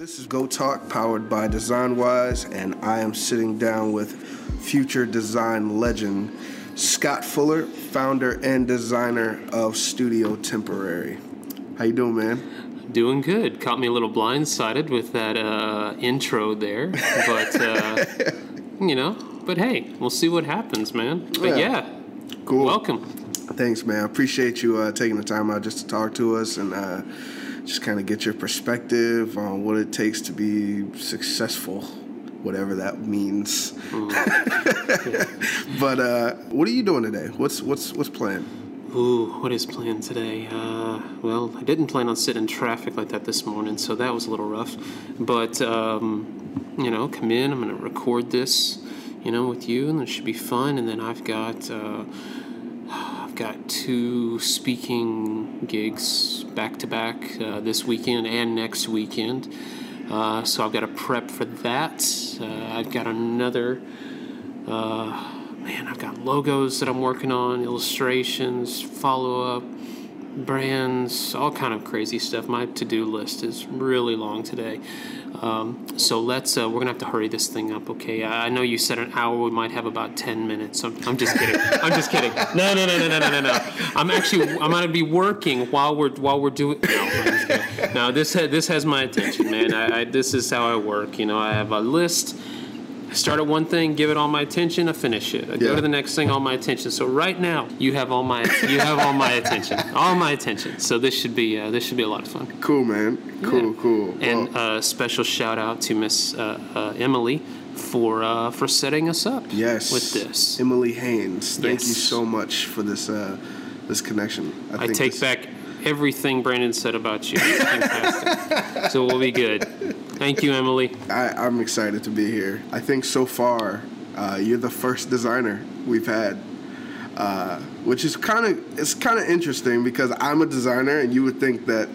This is GOATtalk powered by DesignWise, and I am sitting down with future design legend Scott Fuller, founder and designer of Studio Temporary. How you doing, man? Doing good. Caught me a little blindsided with that uh, intro there, but uh, you know. But hey, we'll see what happens, man. But Yeah. yeah, Cool. welcome. Thanks, man. I appreciate you uh, taking the time out just to talk to us and uh, just kind of get your perspective on what it takes to be successful, whatever that means. but uh, what are you doing today? What's what's what's planned? Ooh, what is planned today? Uh, well, I didn't plan on sitting in traffic like that this morning, so that was a little rough. But um, you know, come in. I'm gonna record this, you know, with you, and it should be fun. And then I've got. Uh, I've got two speaking gigs back to back uh, this weekend and next weekend. Uh, so I've got to prep for that. Uh, I've got another. Uh, man, I've got logos that I'm working on, illustrations, follow up, brands, all kind of crazy stuff. My to-do list is really long today. Um, so let's. Uh, we're gonna have to hurry this thing up, okay? I, know you said an hour. We might have about ten minutes. I'm, I'm just kidding. I'm just kidding. No, no, no, no, no, no, no, no. I'm actually. I'm gonna be working while we're while we're doing. No, no this ha- this has my attention, man. I, I, this is how I work. You know, I have a list. I start at one thing, give it all my attention, I finish it. I Yeah. go to the next thing, all my attention. So right now, you have all my you have all my attention, all my attention. So this should be uh, this should be a lot of fun. Cool, man. Cool, Yeah. cool. And Well, uh, special shout out to Miss uh, uh, Emily for uh, for setting us up yes, with this. Emily Haines. Thank you so much for this uh, this connection. I think take this- back everything Brandon said about you. Fantastic. so we'll be good. Thank you, Emily. I, I'm excited to be here. I think so far, uh, you're the first designer we've had, uh, which is kind of it's kind of interesting because I'm a designer, and you would think that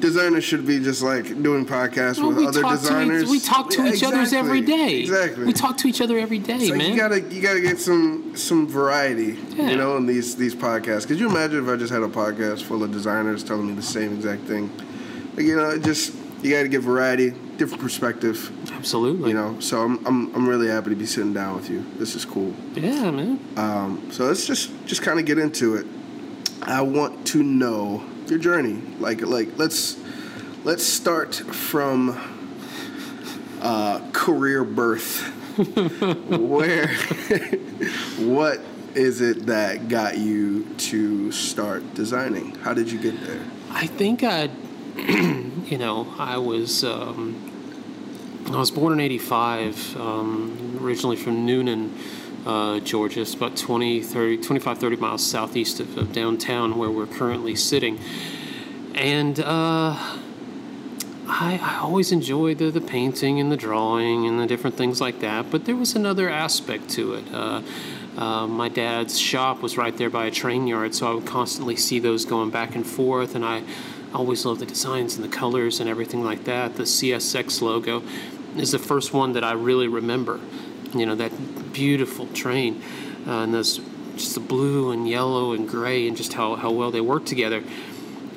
designers should be just like doing podcasts Well, with other designers. each, we talk to Yeah, each other's every exactly. Exactly. We talk to each other every day, It's like man. you gotta you gotta get some some variety, Yeah. you know, in these these podcasts. Could you imagine if I just had a podcast full of designers telling me the same exact thing? Like, you know, it just you gotta get variety, different perspective. Absolutely. You know, so I'm, I'm, I'm really happy to be sitting down with you. This is cool. Yeah, man. Um, so let's just just kind of get into it. I want to know your journey. Like like let's let's start from uh, career birth. Where what is it that got you to start designing? How did you get there? I think I, you know, I was um, I was born in '85, um, originally from Newnan, uh, Georgia. It's about 20, 30, 25, 30 miles southeast of, of downtown where we're currently sitting. And uh, I, I always enjoyed the, the painting and the drawing and the different things like that, but there was another aspect to it. Uh, uh, my dad's shop was right there by a train yard, so I would constantly see those going back and forth, and I always love the designs and the colors and everything like that. The CSX logo is the first one that I really remember. You know, that beautiful train, uh, and those just the blue and yellow and gray, and just how, how well they work together.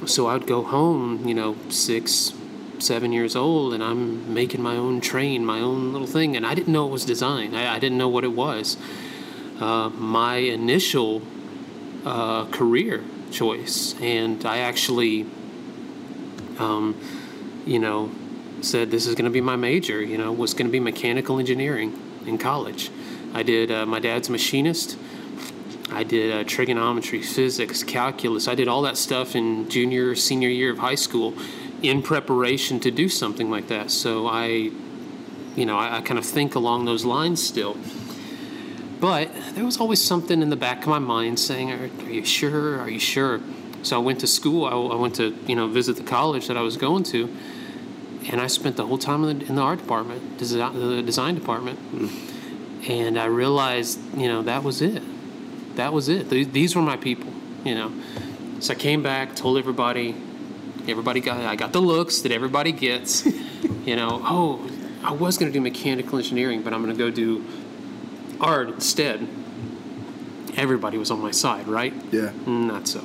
So I'd go home, you know, six, seven years old, and I'm making my own train, my own little thing, and I didn't know it was design. I, I didn't know what it was. Uh, my initial uh, career choice, and I actually, um, you know, said this is going to be my major. You know, was going to be mechanical engineering in college. I did. Uh, my dad's machinist. I did uh, trigonometry, physics, calculus. I did all that stuff in junior, senior year of high school in preparation to do something like that. So I, you know, I, I kind of think along those lines still. But there was always something in the back of my mind saying, "Are, are you sure? Are you sure?" So I went to school. I, I went to you know visit the college that I was going to, and I spent the whole time in the, in the art department, design, the design department, and I realized you know that was it. That was it. Th- These were my people. You know. So I came back, told everybody. Everybody got. I got the looks that everybody gets. you know. Oh, I was going to do mechanical engineering, but I'm going to go do art instead. Everybody was on my side, right? Yeah. Not so.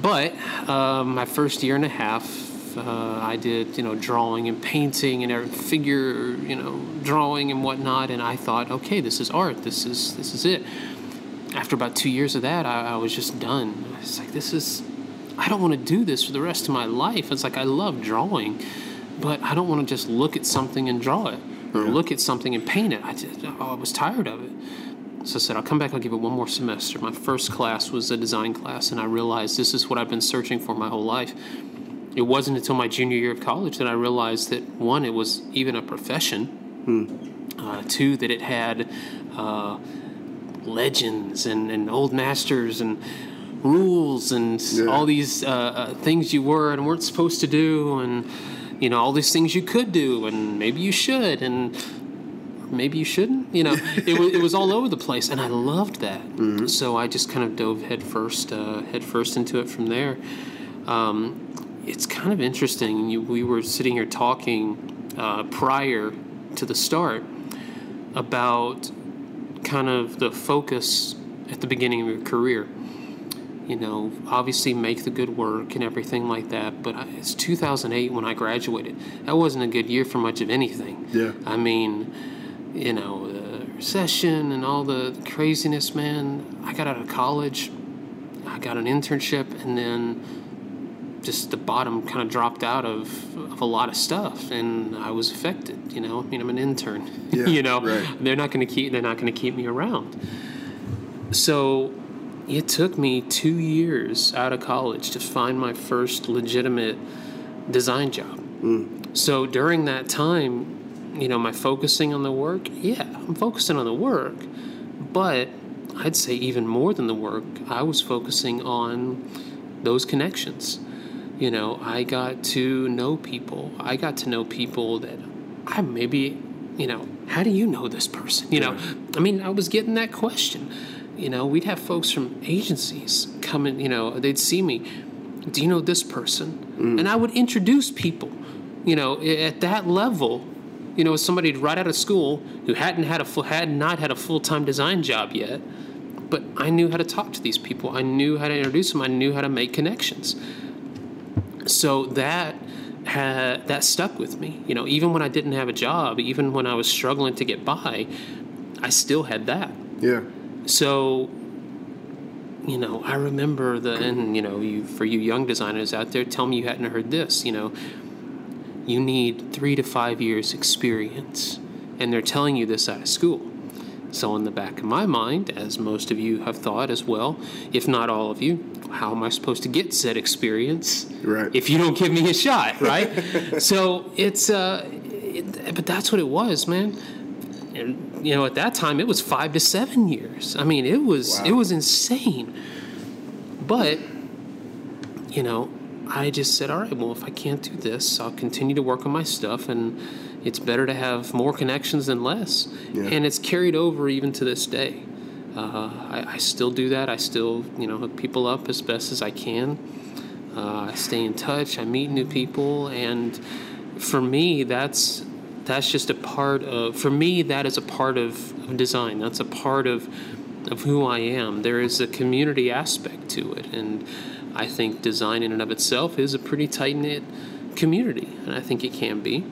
But um, my first year and a half, Uh, I did, you know, drawing and painting and figure, you know, drawing and whatnot. And I thought, okay, this is art. This is this is it. After about two years of that, I, I was just done. I was like, this is, I don't want to do this for the rest of my life. It's like I love drawing, but I don't want to just look at something and draw it or Yeah. look at something and paint it. I just, I was tired of it. So I said, I'll come back, I'll give it one more semester. My first class was a design class, and I realized this is what I've been searching for my whole life. It wasn't until my junior year of college that I realized that one, it was even a profession, uh, two, that it had uh, legends and, and old masters and rules and Yeah. all these uh, uh, things you were and weren't supposed to do, and you know all these things you could do, and maybe you should, and maybe you shouldn't. You know, it was it was all over the place, and I loved that. So I just kind of dove headfirst uh, headfirst into it from there. Um, it's kind of interesting. You, we were sitting here talking uh, prior to the start about kind of the focus at the beginning of your career. You know, obviously make the good work and everything like that. But I, it's 2008 when I graduated. That wasn't a good year for much of anything. Yeah. I mean, you know, the recession and all the craziness, man. I got out of college, I got an internship, and then just the bottom kind of dropped out of, of a lot of stuff, and I was affected. You know, I mean, I'm an intern. Yeah, you know, right. they're not going to keep they're not going to keep me around. So it took me two years out of college to find my first legitimate design job. Mm. So during that time, you know, my focusing on the work, yeah, I'm focusing on the work, but I'd say even more than the work, I was focusing on those connections. You know, I got to know people. I got to know people that I maybe, you know, how do you know this person? You know, I mean, I was getting that question. You know, we'd have folks from agencies come in, you know, they'd see me. Do you know this person? Mm. And I would introduce people, you know, at that level. You know, somebody right out of school who hadn't had a full, had not had a full time design job yet, but I knew how to talk to these people. I knew how to introduce them. I knew how to make connections. So that had that stuck with me. You know, even when I didn't have a job, even when I was struggling to get by, I still had that. Yeah. So, you know, I remember the and you know, you for you young designers out there, tell me you hadn't heard this. You know, you need three to five years experience, and they're telling you this out of school. So, in the back of my mind, as most of you have thought as well, if not all of you, how am I supposed to get said experience Right. if you don't give me a shot, right? so it's, uh, it, but that's what it was, man. And you know, at that time, it was five to seven years. I mean, it was Wow. it was insane. But you know, I just said, all right, well, if I can't do this, I'll continue to work on my stuff, and it's better to have more connections than less. Yeah. And it's carried over even to this day. Uh, I, I still do that. I still, you know, hook people up as best as I can. Uh, I stay in touch. I meet new people, and for me, that's that's just a part of. For me, that is a part of, of design. That's a part of of who I am. There is a community aspect to it, and I think design in and of itself is a pretty tight knit community, and I think it can be.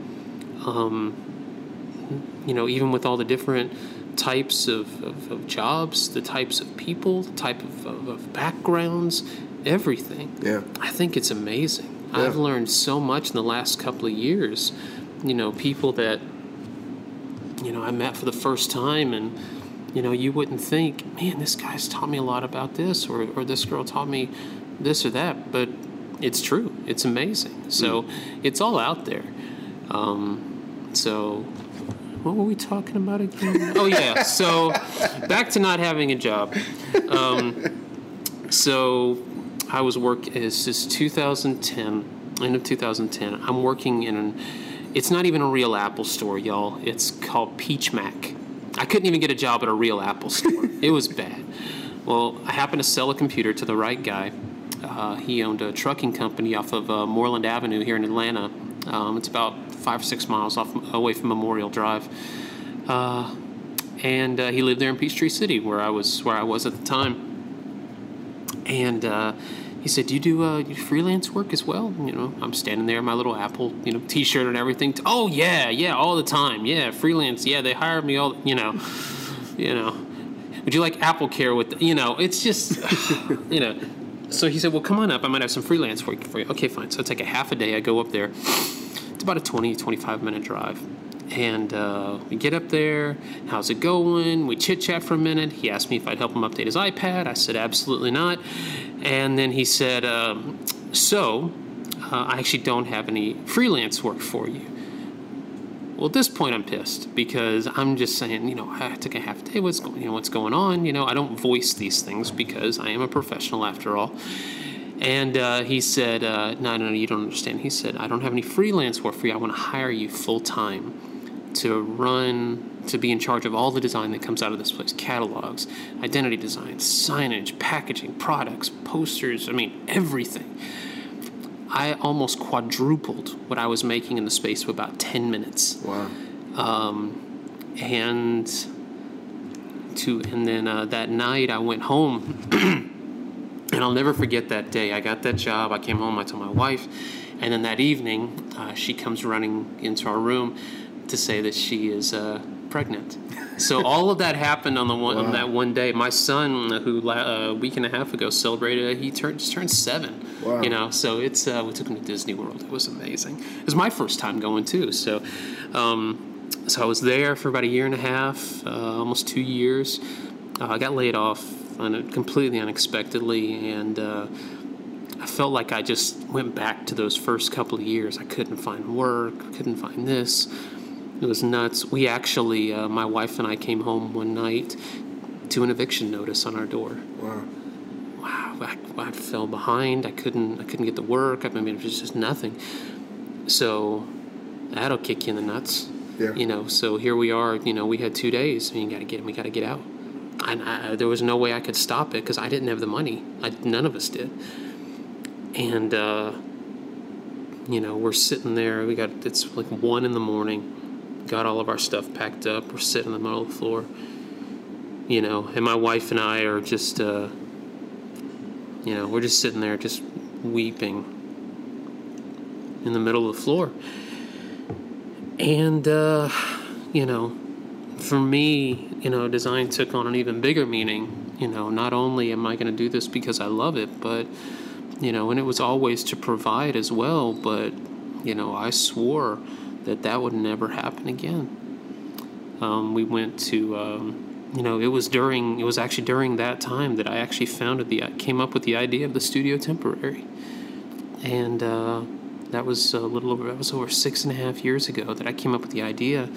Um, you know, even with all the different types of, of, of jobs, the types of people, the type of, of, of backgrounds, everything. Yeah. I think it's amazing. Yeah. I've learned so much in the last couple of years. You know, people that you know I met for the first time, and you know you wouldn't think, man, this guy's taught me a lot about this, or or this girl taught me this or that, but it's true. It's amazing. So it's all out there. Um, so what were we talking about again? oh yeah. So back to not having a job. Um, so I was work. It's just 2010, end of 2010. I'm working in an. It's not even a real Apple store, y'all. It's called PeachMac. I couldn't even get a job at a real Apple store. it was bad. Well, I happened to sell a computer to the right guy. Uh, he owned a trucking company off of uh, Moreland Avenue here in Atlanta. Um, it's about five or six miles off away from Memorial Drive. Uh, and uh, he lived there in Peachtree City, where I was where I was at the time. And uh, he said, "Do you do uh, you freelance work as well?" You know, I'm standing there in my little Apple, you know, T-shirt and everything. Oh yeah, yeah, all the time. Yeah, freelance. Yeah, they hired me all. You know, you know. Would you like AppleCare with? You know, it's just, you know. So he said, "Well, come on up. I might have some freelance work for you." Okay, fine. So it's like a half a day. I go up there. It's about a 20, 25 minute drive. And uh, we get up there. How's it going? We chit chat for a minute. He asked me if I'd help him update his iPad. I said absolutely not. And then he said, um, "So, uh, I actually don't have any freelance work for you." Well, at this point, I'm pissed because I'm just saying, you know, I took a half day. What's going, you know, what's going on? You know, I don't voice these things because I am a professional after all. And uh, he said, uh, no, no, no, you don't understand. He said, I don't have any freelance work for you. I want to hire you full time to run, to be in charge of all the design that comes out of this place catalogs, identity design, signage, packaging, products, posters, I mean, everything. I almost quadrupled what I was making in the space of about 10 minutes. Wow. And to and then uh, that night I went home and I'll never forget that day. I got that job. I came home. I told my wife, and then that evening, uh, she comes running into our room to say that she is uh, pregnant. So all of that happened on the one on that one day. My son, who uh, a week and a half ago celebrated, he turned just turned seven. Wow. You know, so it's uh, we took him to Disney World. It was amazing. It was my first time going too. So. Um, so I was there for about a year and a half, uh, almost two years. Uh, I got laid off un- completely unexpectedly, and uh, I felt like I just went back to those first couple of years. I couldn't find work, couldn't find this. It was nuts. We actually, uh, my wife and I came home one night to an eviction notice on our door. Wow. Wow, I, I fell behind. I couldn't, I couldn't get to work. I mean, it was just nothing. So that'll kick you in the nuts. Yeah. You know, so here we are. You know, we had two days. I mean, you got to get, we got to get out. And I, there was no way I could stop it because I didn't have the money. I, none of us did. And uh, you know, we're sitting there. We got it's like one in the morning. Got all of our stuff packed up. We're sitting in the middle of the floor. You know, and my wife and I are just, uh, you know, we're just sitting there, just weeping in the middle of the floor. And, uh, you know, for me, you know, design took on an even bigger meaning. You know, not only am I going to do this because I love it, but, you know, and it was always to provide as well, but, you know, I swore that that would never happen again. Um, we went to, um, you know, it was during, it was actually during that time that I actually founded the, came up with the idea of the Studio Temporary. And, uh, that was a little over that was over six and a half years ago that I came up with the idea.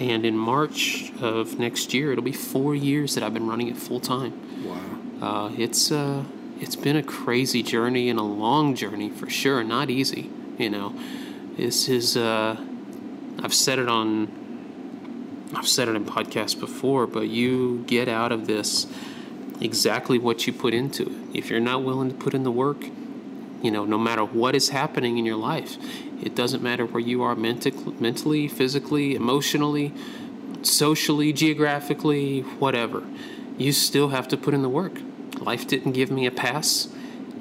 And in March of next year, it'll be four years that I've been running it full time. Wow. Uh, it's uh, it's been a crazy journey and a long journey for sure. Not easy, you know. This is uh, I've said it on I've said it in podcasts before, but you get out of this exactly what you put into it. If you're not willing to put in the work, you know, no matter what is happening in your life, it doesn't matter where you are mentally, physically, emotionally, socially, geographically, whatever. You still have to put in the work. Life didn't give me a pass,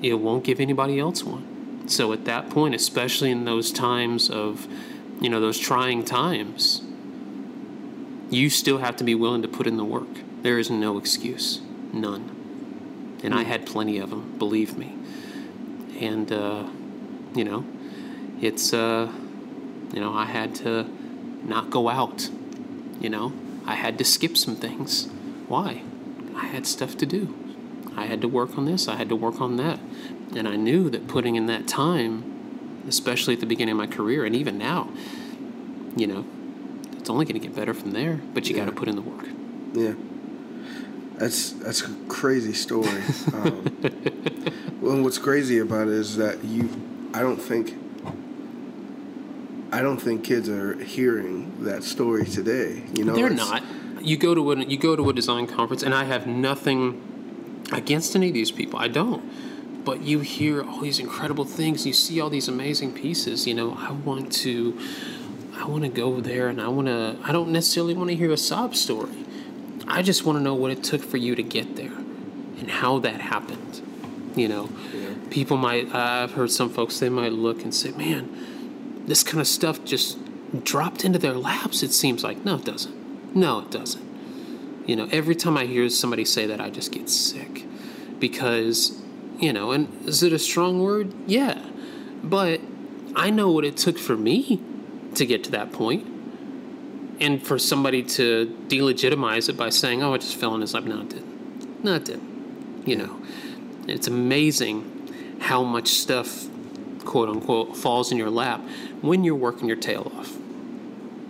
it won't give anybody else one. So at that point, especially in those times of, you know, those trying times, you still have to be willing to put in the work. There is no excuse, none. And I had plenty of them, believe me and uh, you know, it's uh, you know, I had to not go out. You know, I had to skip some things. Why? I had stuff to do. I had to work on this. I had to work on that, and I knew that putting in that time, especially at the beginning of my career, and even now, you know, it's only going to get better from there. But you got to put in the work. Yeah. That's that's a crazy story. Um, well, what's crazy about it is that you, I don't think, I don't think kids are hearing that story today. You know, They're not. You go to a you go to a design conference, and I have nothing against any of these people. I don't. But you hear all these incredible things. You see all these amazing pieces. You know, I want to, I want to go there, and I want to. I don't necessarily want to hear a sob story. I just want to know what it took for you to get there, and how that happened. You know, Yeah. people might. I've heard some folks they might look and say, "Man, this kind of stuff just dropped into their laps." It seems like no, it doesn't. No, it doesn't. You know, every time I hear somebody say that, I just get sick because, you know, and is it a strong word? Yeah, but I know what it took for me to get to that point and for somebody to delegitimize it by saying, "Oh, it just fell in his lap." No, it didn't. No, it didn't. You know, it's amazing how much stuff, quote unquote, falls in your lap when you're working your tail off.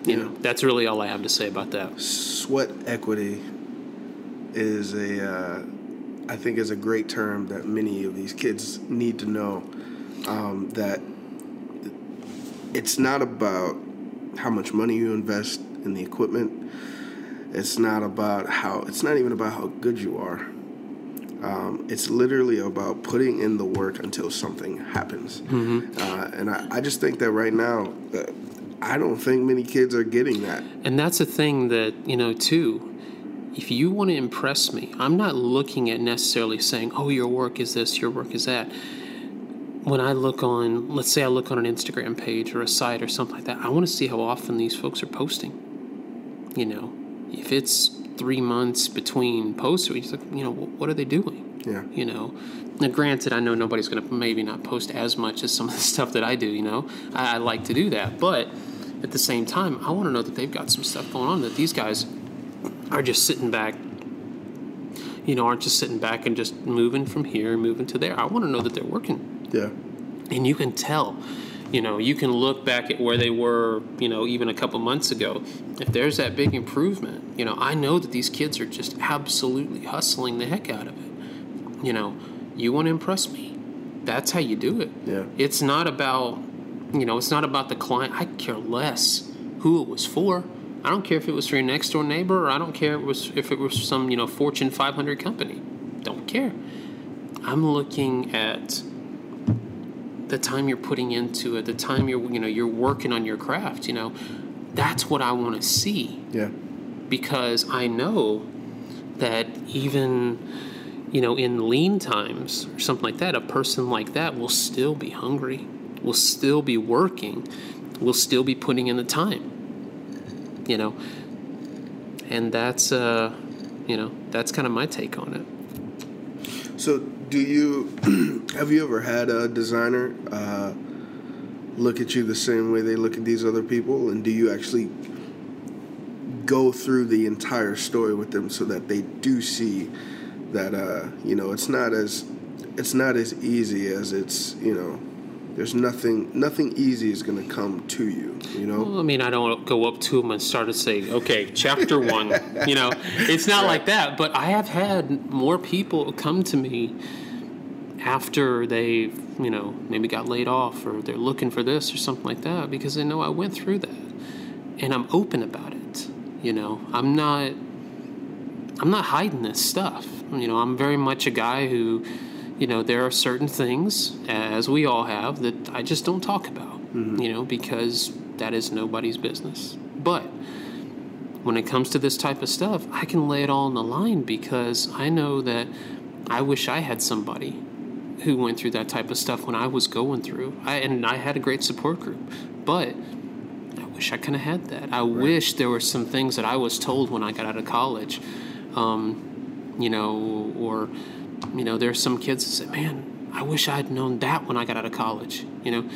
You Yeah. know, that's really all I have to say about that. Sweat equity is a, uh, I think, is a great term that many of these kids need to know. Um, that it's not about how much money you invest in the equipment. It's not about how. It's not even about how good you are. Um, it's literally about putting in the work until something happens. Uh, and I, I just think that right now, uh, I don't think many kids are getting that. And that's a thing that, you know, too. If you want to impress me, I'm not looking at necessarily saying, oh, your work is this, your work is that. When I look on, let's say I look on an Instagram page or a site or something like that, I want to see how often these folks are posting. You know, if it's three months between posts, like, you know, what are they doing? Yeah. You know, now granted, I know nobody's going to maybe not post as much as some of the stuff that I do. You know, I, I like to do that, but at the same time, I want to know that they've got some stuff going on. That these guys are just sitting back. You know, aren't just sitting back and just moving from here, moving to there. I want to know that they're working, Yeah. and you can tell. You know, you can look back at where they were. You know, even a couple months ago. If there's that big improvement, you know, I know that these kids are just absolutely hustling the heck out of it. You know, you want to impress me. That's how you do it. Yeah. It's not about, you know, it's not about the client. I care less who it was for. I don't care if it was for your next door neighbor, or I don't care if it was if it was some you know Fortune 500 company. Don't care. I'm looking at the time you're putting into it, the time you're you know you're working on your craft. You know, that's what I want to see Yeah. because I know that even you know in lean times or something like that, a person like that will still be hungry, will still be working, will still be putting in the time. You know, and that's uh, you know that's kind of my take on it. So, do you have you ever had a designer uh, look at you the same way they look at these other people, and do you actually go through the entire story with them so that they do see that uh, you know it's not as it's not as easy as it's you know there's nothing nothing easy is going to come to you you know Well, I mean, I don't go up to them and start to say, okay, chapter one. you know, it's not like that. But I have had more people come to me after they, you know, maybe got laid off or they're looking for this or something like that because they know I went through that. And I'm open about it. You know, I'm not. I'm not hiding this stuff. You know, I'm very much a guy who, you know, there are certain things, as we all have, that I just don't talk about, you know, because that is nobody's business. But when it comes to this type of stuff, I can lay it all on the line because I know that I wish I had somebody who went through that type of stuff when I was going through. I, and I had a great support group, but I wish I kind of had that. I wish there were some things that I was told when I got out of college, um, you know, or you know, there's some kids that say, "Man, I wish I had known that when I got out of college." You know,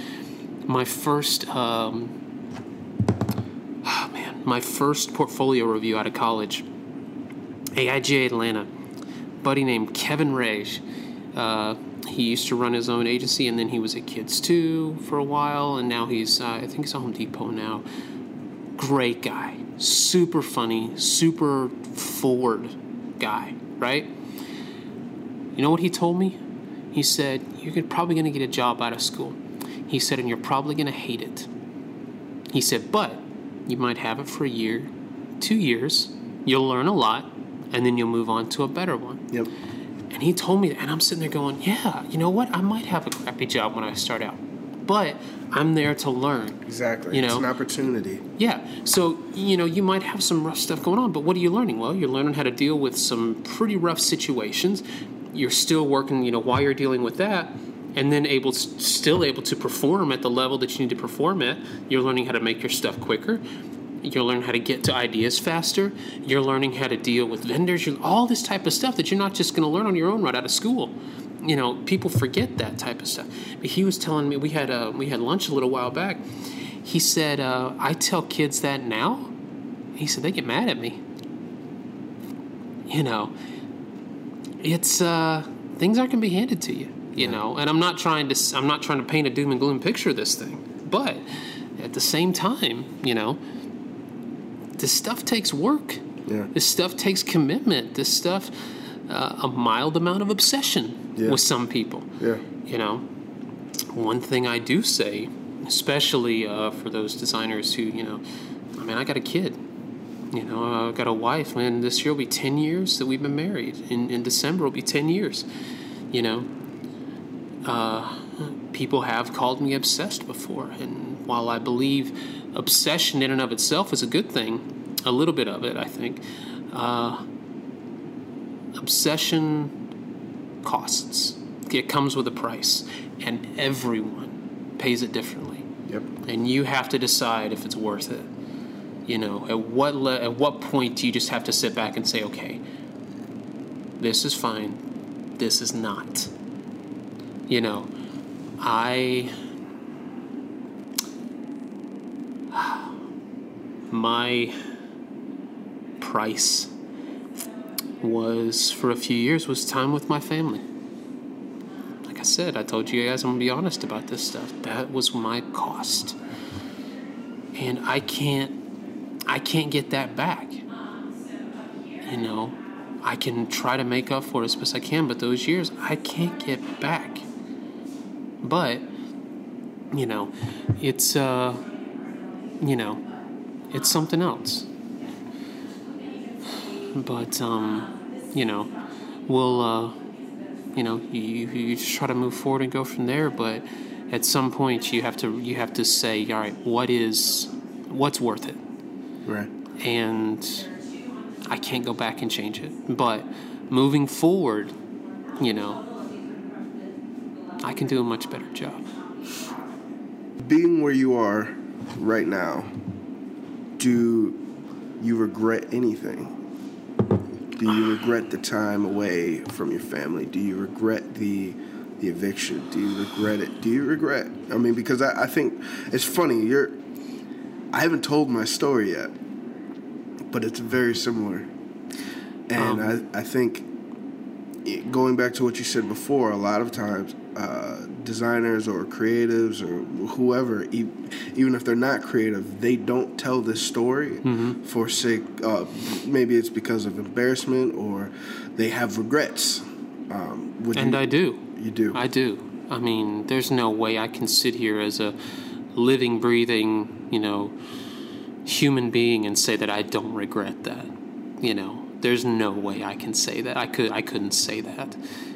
my first, um, oh man, my first portfolio review out of college, AIGA Atlanta, buddy named Kevin Rage. Uh, he used to run his own agency, and then he was at Kids II for a while, and now he's, uh, I think he's at Home Depot now. Great guy, super funny, super forward guy, right? You know what he told me? He said, You're probably going to get a job out of school. He said, And you're probably going to hate it. He said, But you might have it for a year, two years, you'll learn a lot, and then you'll move on to a better one. yep And he told me that, and I'm sitting there going, Yeah, you know what? I might have a crappy job when I start out, but I'm there to learn. exactly You know, it's an opportunity Yeah. So, you know, you might have some rough stuff going on, but what are you learning? Well, you're learning how to deal with some pretty rough situations, you're still working, you know, while you're dealing with that, and then able still able to perform at the level that you need to perform at. You're learning how to make your stuff quicker. You're learning how to get to ideas faster. You're learning how to deal with vendors. You're, all this type of stuff that you're not just going to learn on your own right out of school. You know, people forget that type of stuff. But he was telling me we had uh, we had lunch a little while back. He said, uh, "I tell kids that now." He said they get mad at me. You know, it's uh, things aren't going to be handed to you. You know, and I'm not trying to I'm not trying to paint a doom and gloom picture of this thing, but at the same time, you know, this stuff takes work. Yeah. This stuff takes commitment. This stuff, uh, a mild amount of obsession Yeah. with some people. Yeah. You know, one thing I do say, especially uh, for those designers who, you know, I mean, I got a kid. You know, I've got a wife, man. This year will be 10 years that we've been married. In, in December will be 10 years. You know, uh, people have called me obsessed before. And while I believe obsession in and of itself is a good thing, a little bit of it, I think, uh, obsession costs. It comes with a price, and everyone pays it differently. Yep. And you have to decide if it's worth it. You know, at what le- at what point do you just have to sit back and say, okay, this is fine, this is not. You know, I my price was for a few years was time with my family. Like I said, I told you guys I'm gonna be honest about this stuff. That was my cost. And I can't I can't get that back. You know, I can try to make up for it as best I can, but those years I can't get back. But you know, it's uh you know, it's something else. But um, you know, we'll uh, you know, you, you just try to move forward and go from there. But at some point, you have to you have to say, all right, what is what's worth it, Right. and I can't go back and change it. But moving forward, you know, I can do a much better job. Being where you are right now, do you regret anything? Do you regret the time away from your family? Do you regret the the eviction? Do you regret it? Do you regret? I mean, because I, I think it's funny. You're. I haven't told my story yet, but it's very similar, and Um. I I think it- going back to what you said before, a lot of times uh, designers or creatives or whoever, e- even if they're not creative, they don't tell this story for sake. Uh, maybe it's because of embarrassment or they have regrets. Um, And you, I do. you do. I do. I mean, there's no way I can sit here as a living, breathing, you know, human being and say that I don't regret that. You know, there's no way I can say that. I could. I couldn't say that.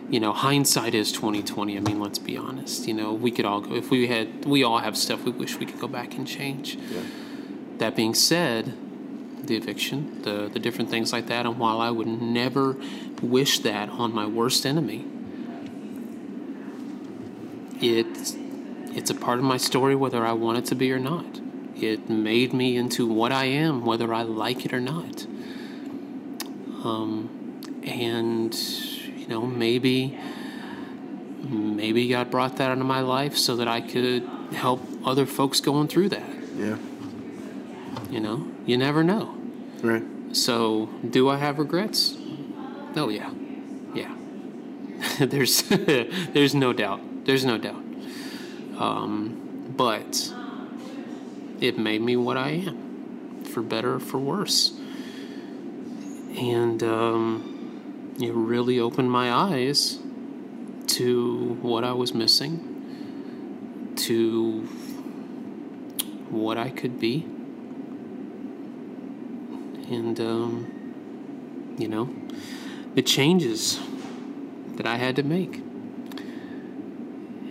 You know, hindsight is twenty twenty. I mean, let's be honest. You know, we could all go if we had. We all have stuff we wish we could go back and change. Yeah. That being said, the eviction, the the different things like that, and while I would never wish that on my worst enemy, it it's a part of my story whether I want it to be or not. It made me into what I am, whether I like it or not. Um, and you know, maybe maybe God brought that into my life so that I could help other folks going through that. yeah. You know, you never know. Right. So, do I have regrets? Oh yeah, yeah. there's there's no doubt. There's no doubt. Um, but it made me what I am, for better or for worse. And um, it really opened my eyes to what I was missing, to what I could be and um, you know the changes that I had to make.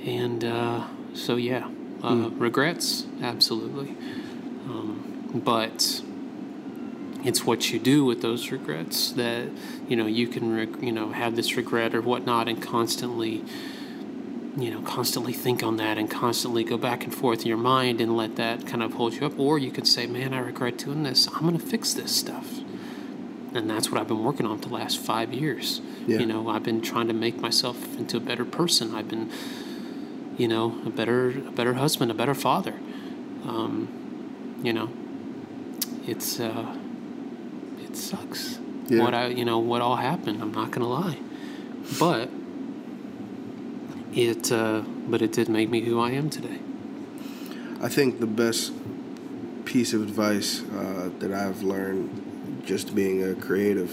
And uh, so yeah, uh, regrets absolutely, um, but it's what you do with those regrets that you know you can reg- you know have this regret or whatnot and constantly you know constantly think on that and constantly go back and forth in your mind and let that kind of hold you up. Or you could say man i regret doing this. I'm going to fix this stuff. And that's what i've been working on for the last five years. Yeah. you know i've been trying to make myself into a better person. I've been you know a better a better husband a better father. Um, you know it's uh it sucks. Yeah. what i you know what all happened i'm not gonna lie. But it uh but it did make me who i am today. I think the best piece of advice uh, that I've learned just being a creative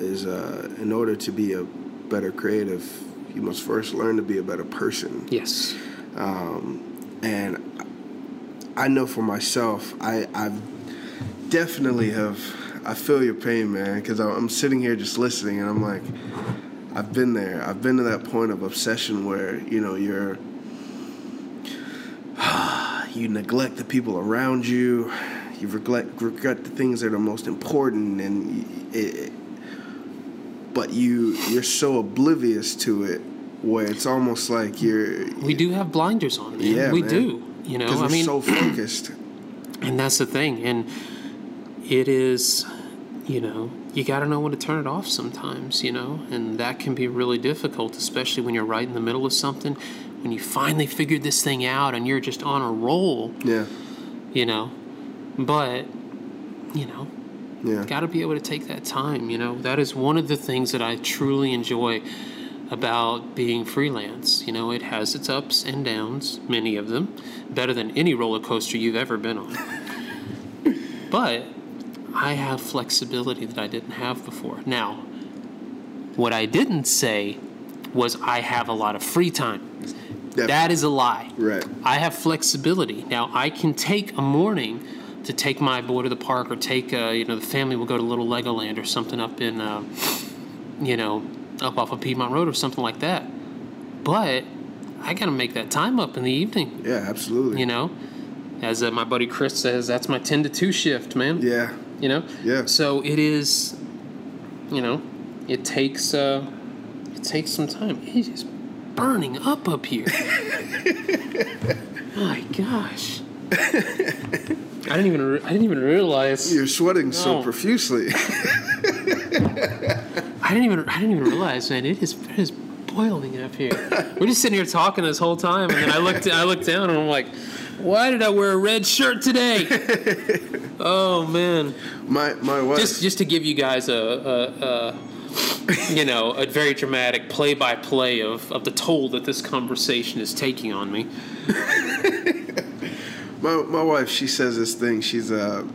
is uh, in order to be a better creative, you must first learn to be a better person. yes um, And I know for myself, I I've definitely have. I feel your pain, man, because I'm sitting here just listening, and I'm like, I've been there. I've been to that point of obsession where you know you're you neglect the people around you. You regret regret the things that are most important, and it, but you you're so oblivious to it where it's almost like you're we do have blinders on man. Yeah, we man. do you know i mean so focused. And that's the thing. And it is, you know, you got to know when to turn it off sometimes, you know, and that can be really difficult, especially when you're right in the middle of something. When you finally figured this thing out and you're just on a roll, Yeah, you know. But, you know, yeah. got to be able to take that time, you know. That is one of the things that I truly enjoy about being freelance. You know, it has its ups and downs, many of them, better than any roller coaster you've ever been on. but I have flexibility that I didn't have before. Now, what I didn't say was I have a lot of free time. Definitely. That is a lie. Right. I have flexibility. Now I can take a morning to take my boy to the park or take uh, you know the family will go to Little Legoland or something up in uh, you know up off of Piedmont Road or something like that. But I got to make that time up in the evening. Yeah, absolutely. You know, as uh, my buddy Chris says, that's my ten to two shift, man. Yeah, You know. Yeah. So it is. You know, it takes uh, it takes some time. It is burning up up here. My gosh. I didn't even re- I didn't even realize you're sweating so profusely. I didn't even I didn't even realize man it is it is boiling up here. We're just sitting here talking this whole time and then I looked I looked down and I'm like, why did I wear a red shirt today? oh man. my my wife. just just to give you guys a, a, a you know a very dramatic play by play of of the toll that this conversation is taking on me. my my wife. She says this thing. She's a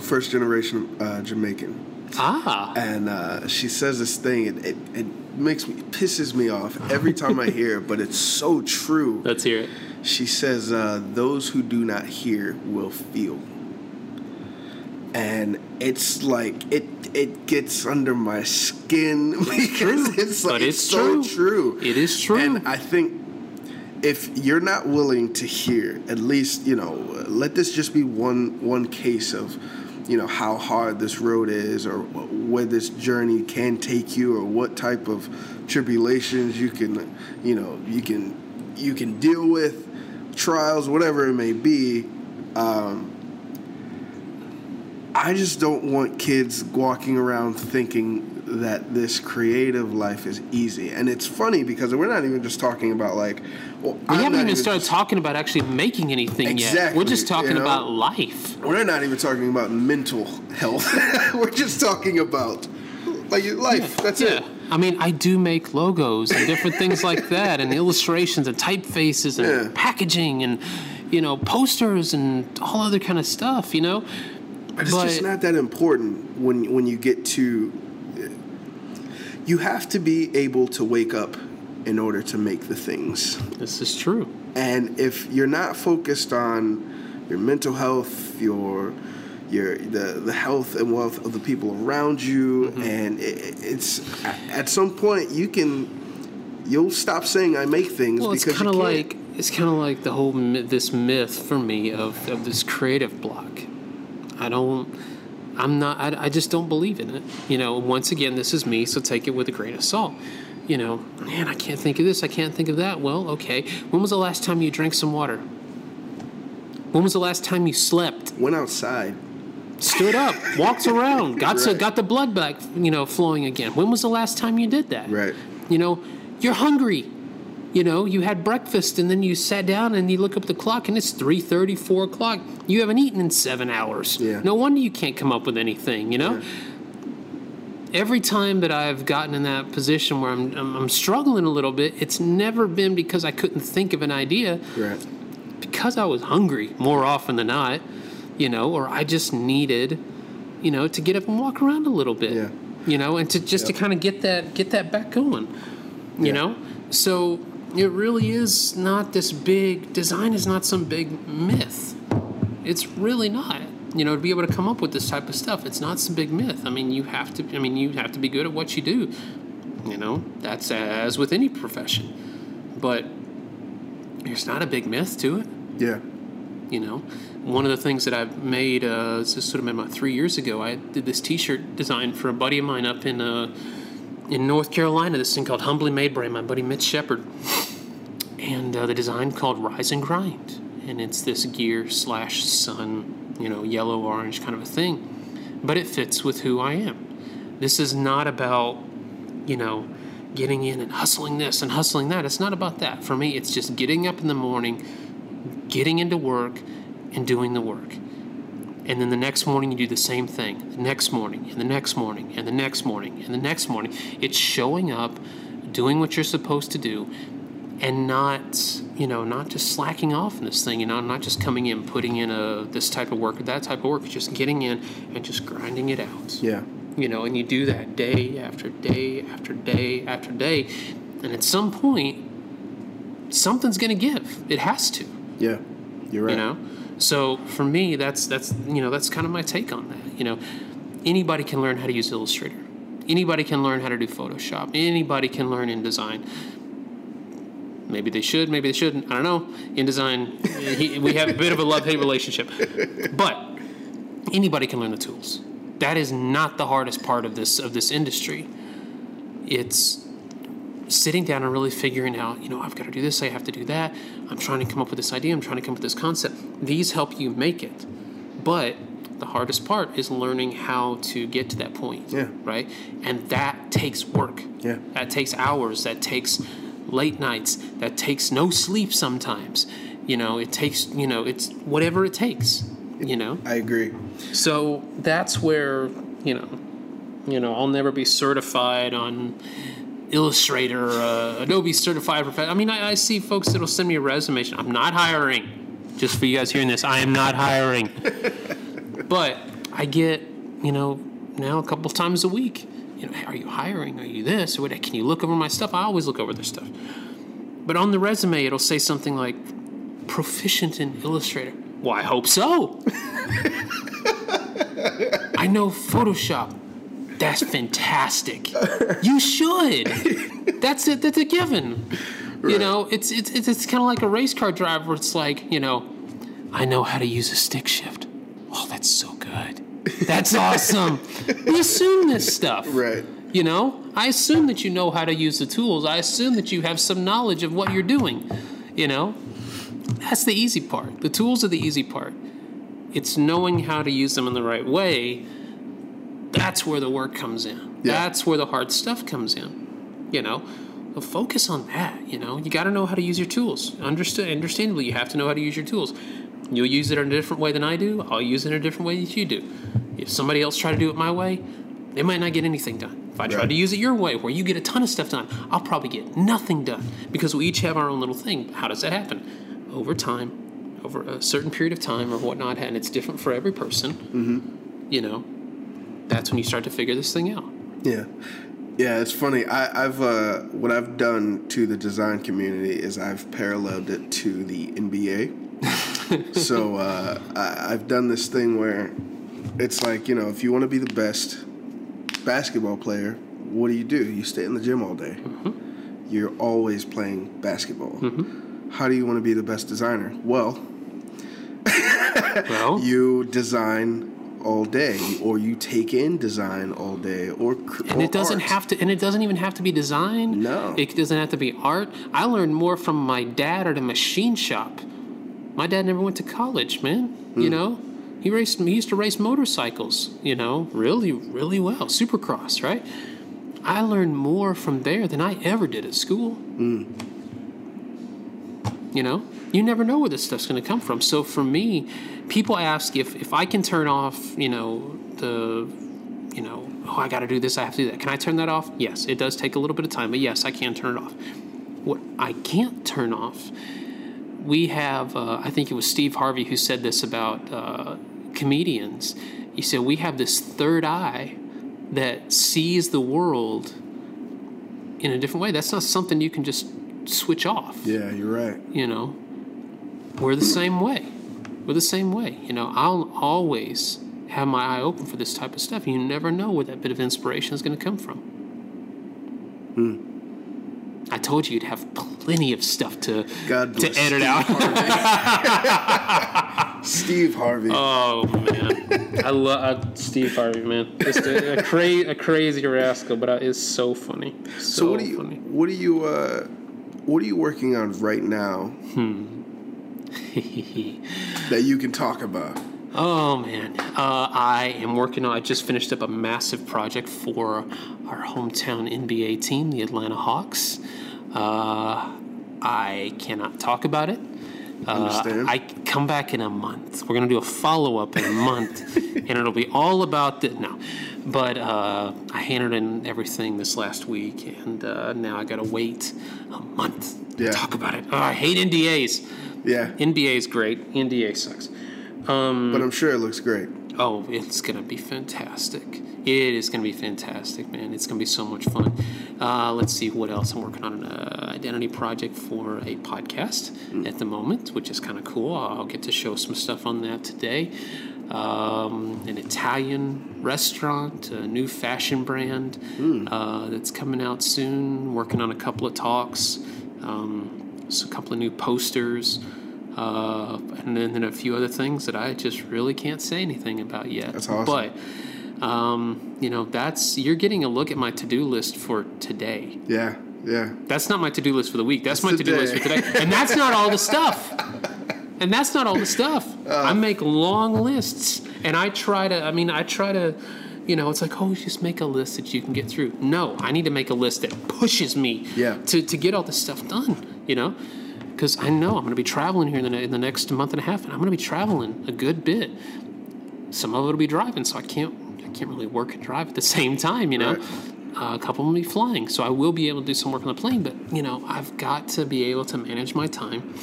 first generation uh, Jamaican. Ah, and uh, she says this thing. It, it, it makes me pisses me off every time I hear it, but it's so true. let's hear it. She says, uh, "Those who do not hear will feel," and it's like it it gets under my skin because it's like But it's so true. true. It is true. and I think if you're not willing to hear, at least you know, let this just be one one case of, you know, how hard this road is, or where this journey can take you, or what type of tribulations you can, you know, you can you can deal with, trials, whatever it may be. Um, I just don't want kids walking around thinking that this creative life is easy. And it's funny because we're not even just talking about like, well, We I'm haven't even started just- talking about actually making anything yet. Exactly, We're just talking you know? about life. We're not even talking about mental health. we're just talking about like life. That's yeah. it. I mean, I do make logos and different things like that, and illustrations and typefaces and Yeah. packaging and you know posters and all other kind of stuff. You know, But it's just not that important when when you get to. You have to be able to wake up in order to make the things. this is true. And if you're not focused on your mental health, your your the the health and wealth of the people around you, Mm-hmm. and it, it's at some point you can you'll stop saying I make things Well, it's because kind of like it's kind of like the whole myth, this myth for me of, of this creative block. I don't I'm not. I, I just don't believe in it. You know. Once again, this is me, so take it with a grain of salt. You know, man, I can't think of this. I can't think of that. Well, okay. When was the last time you drank some water? When was the last time you slept? Went outside. Stood up, walked around, got to, got the blood back, you know, flowing again. When was the last time you did that? Right. You know, you're hungry. You know, you had breakfast and then you sat down and you look up the clock and it's 3.30, 4 o'clock. You haven't eaten in seven hours. Yeah. No wonder you can't come up with anything, you know? Every time that I've gotten in that position where I'm, I'm, I'm struggling a little bit, it's never been because I couldn't think of an idea Right. because I was hungry more often than not, you know, or I just needed, you know, to get up and walk around a little bit, Yeah. you know, and to just to kind of get that get that back going, you Yeah. know. So it really is not this big design is not some big myth. It's really not. You know, to be able to come up with this type of stuff, it's not some big myth. I mean, you have to. I mean, you have to be good at what you do. You know, that's as with any profession, but there's not a big myth to it Yeah. you know one of the things that i've made uh this is sort of about three years ago i did this t-shirt design for a buddy of mine up in uh in north carolina this thing called humbly made by my buddy mitch shepard and uh, the design called rise and grind and it's this gear slash sun you know yellow orange kind of a thing but it fits with who i am this is not about you know getting in and hustling this and hustling that it's not about that for me it's just getting up in the morning getting into work and doing the work. And then the next morning you do the same thing. The next morning and the next morning and the next morning and the next morning. It's showing up, doing what you're supposed to do, and not, you know, not just slacking off in this thing, you know, not just coming in, putting in a this type of work or that type of work, just getting in and just grinding it out Yeah. you know, and you do that day after day after day after day, and at some point, something's going to give. It has to, Yeah. You're right. you know. So for me, that's that's you know that's kind of my take on that. You know, anybody can learn how to use Illustrator. Anybody can learn how to do Photoshop. Anybody can learn InDesign. Maybe they should, maybe they shouldn't. I don't know. InDesign, he, we have a bit of a love hate relationship. But anybody can learn the tools. That is not the hardest part of this of this industry. It's sitting down and really figuring out, you know, I've got to do this, I have to do that. I'm trying to come up with this idea, I'm trying to come up with this concept. These help you make it. But the hardest part is learning how to get to that point. Yeah. Right? And that takes work. Yeah. That takes hours, that takes late nights, that takes no sleep sometimes. You know, it takes, you know, it's whatever it takes, you know? I agree. So that's where you know, you know, I'll never be certified on Illustrator, uh, Adobe certified professional. I mean, I, I see folks that'll send me a resume. I'm not hiring. Just for you guys hearing this, I am not hiring. but I get, you know, now a couple times a week. You know, are you hiring? Are you this? Or what? Can you look over my stuff? I always look over their stuff. But on the resume, it'll say something like proficient in Illustrator. Well, I hope so. I know Photoshop. That's fantastic. You should. That's it. That's a given. You know, it's it's it's, it's kind of like a race car driver. It's like you know, I know how to use a stick shift. Oh, that's so good. That's awesome. we assume this stuff. Right. You know, I assume that you know how to use the tools. I assume that you have some knowledge of what you're doing. You know, that's the easy part. The tools are the easy part. It's knowing how to use them in the right way. That's where the work comes in. Yeah. That's where the hard stuff comes in. You know, focus on that. You know, you got to know how to use your tools. Understand, understandably, you have to know how to use your tools. You'll use it in a different way than I do. I'll use it in a different way that you do. If somebody else try to do it my way, they might not get anything done. If I try Right. to use it your way, where you get a ton of stuff done, I'll probably get nothing done because we each have our own little thing. How does that happen? Over time, over a certain period of time or whatnot, and it's different for every person. Mm-hmm. You know, that's when you start to figure this thing out. Yeah. Yeah, it's funny. I, I've uh, what I've done to the design community is I've paralleled it to the NBA. so uh, I, I've done this thing where it's like you know if you want to be the best basketball player, what do you do? You stay in the gym all day. You're always playing basketball. How do you want to be the best designer? Well, Well, you design all day, or you take in design all day, or cr- and it doesn't art. have to and it doesn't even have to be design No. it doesn't have to be art i learned more from my dad at a machine shop my dad never went to college man Hmm. you know? He raced he used to race motorcycles you know really really well supercross right? I learned more from there than i ever did at school. Hmm. you know? You never know where this stuff's going to come from. So for me people ask if if i can turn off you know the you know oh i got to do this i have to do that. Can i turn that off? Yes it does take a little bit of time but yes i can turn it off. What i can't turn off we have uh, i think it was steve harvey who said this about uh, comedians. He said we have this third eye that sees the world in a different way. That's not something you can just switch off. Yeah, you're right. you know? We're the same way. We're the same way. You know i'll always have my eye open for this type of stuff. You never know where that bit of inspiration is going to come from i told you you'd have plenty of stuff to God to edit Steve out Harvey. Steve Harvey. oh man i love steve harvey man just a, a, cra- a crazy rascal but uh, it's so funny so, so what are you funny what are you uh, what are you working on right now that you can talk about? Oh man, uh, I am working on. I just finished up a massive project for our hometown NBA team, the Atlanta Hawks. Uh, I cannot talk about it. Uh, Understand. I come back in a month. We're gonna do a follow up in a month, and it'll be all about the no. But uh, I handed in everything this last week, and uh, now I gotta wait a month to talk about it. Oh, I hate NDAs. Yeah, NBA is great. NDA sucks. But I'm sure it looks great. Oh, it's gonna be fantastic. It is gonna be fantastic, man. It's gonna be so much fun. Uh, let's see what else I'm working on. An uh, identity project for a podcast at the moment, which is kind of cool. I'll get to show some stuff on that today. Um, an Italian restaurant, a new fashion brand uh, that's coming out soon. Working on a couple of talks, um, so a couple of new posters. Uh, and then, a few other things that I just really can't say anything about yet. That's awesome. But um, you know, that's you're getting a look at my to-do list for today. Yeah, yeah. That's not my to-do list for the week. That's, That's my to-do list for today. today, and that's not all the stuff. And that's not all the stuff. Uh. I make long lists, and I try to. I mean, I try to. You know, it's like, oh, just make a list that you can get through. No, I need to make a list that pushes me Yeah. to, to get all this stuff done. You know, because I know I'm going to be traveling here in the, in the next month and a half, and I'm going to be traveling a good bit. Some of it will be driving, so I can't I can't really work and drive at the same time. You know, Right. uh, a couple will be flying, so I will be able to do some work on the plane. But you know, I've got to be able to manage my time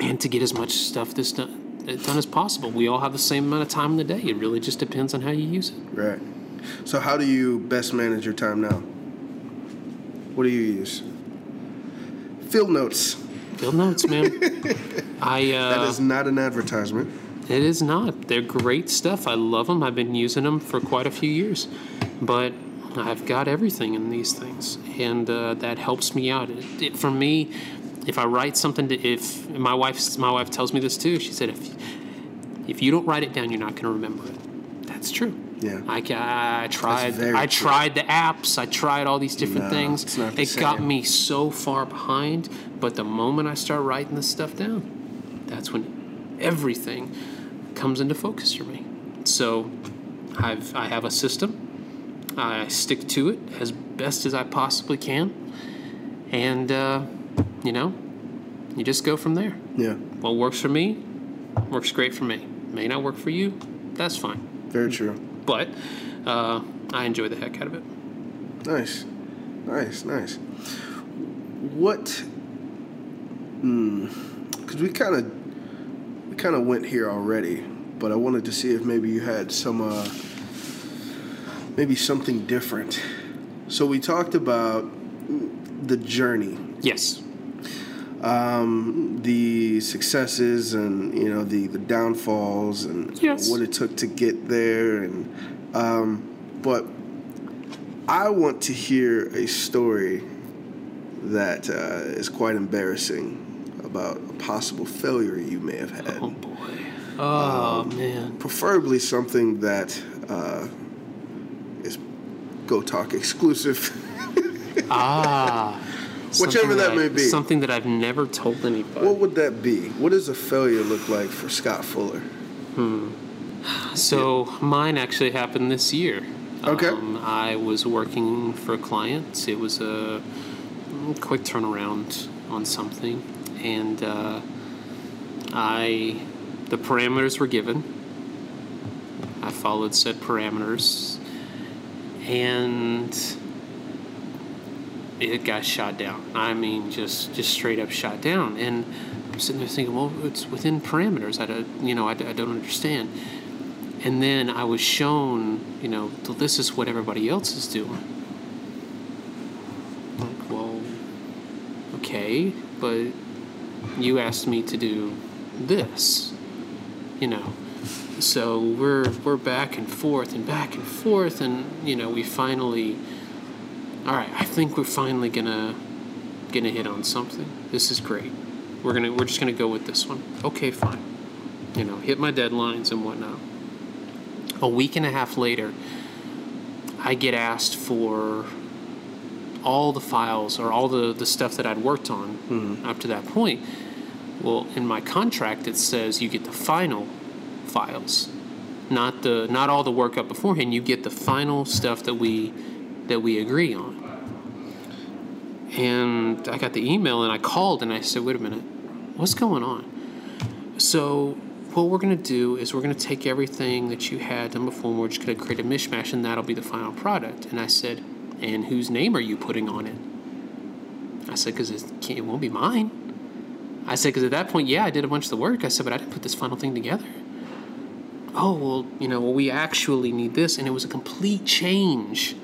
and to get as much stuff this done, done as possible. We all have the same amount of time in the day. It really just depends on how you use it. Right. So how do you best manage your time now? What do you use? Field notes. Field notes, man. I uh, That is not an advertisement. It is not. They're great stuff. I love them. I've been using them for quite a few years, but I've got everything in these things, and uh, that helps me out. It, it, for me, if I write something, to, if my wife, my wife tells me this too. She said, if if you don't write it down, you're not going to remember it. That's true. Yeah. I, I tried. I true. tried the apps. I tried all these different No, things. the it got me so far behind. But the moment I start writing this stuff down, that's when everything comes into focus for me. So I've I have a system. I stick to it as best as I possibly can, and uh, you know, you just go from there. Yeah. What works for me works great for me. May not work for you. That's fine. Very true. But uh, I enjoy the heck out of it. Nice, nice, nice. What? Because we kind of we kind of went here already, but I wanted to see if maybe you had some uh, maybe something different. So we talked about the journey, Yes. Um, the successes, and you know the the downfalls, and Yes. what it took to get there, and um, but I want to hear a story that uh, is quite embarrassing about a possible failure you may have had. Oh boy. Oh man. preferably something that uh, is GOATtalk exclusive. Ah. Whichever Something that may be. Something that I've never told anybody. what would that be? What does a failure look like for Scott Fuller? So mine actually happened this year. Okay. Um, I was working for a client. It was a quick turnaround on something, and uh, I the parameters were given. I followed said parameters, and it got shot down. I mean, just just straight up shot down. And I'm sitting there thinking, well, it's within parameters. I don't, you know, I, I don't understand. And then I was shown, you know, this is what everybody else is doing. Like, well, okay, but you asked me to do this, you know. So we're we're back and forth and back and forth, and you know, we finally. All right, I think we're finally gonna gonna hit on something. This is great. We're gonna we're just gonna go with this one. Okay, fine. You know, hit my deadlines and whatnot. A week and a half later, I get asked for all the files or all the, the stuff that I'd worked on mm-hmm. up to that point. Well, in my contract, it says you get the final files, not the not all the work up beforehand. You get the final stuff that we that we agree on. And I got the email and I called and I said, "Wait a minute, what's going on?" So what we're going to do is we're going to take everything that you had done before and we're just going to create a mishmash and that'll be the final product. And I said, and whose name are you putting on it? I said, because it, it won't be mine. I said, because at that point, yeah, I did a bunch of the work. I said, but I didn't put this final thing together. Oh, well, you know, well, we actually need this. And it was a complete change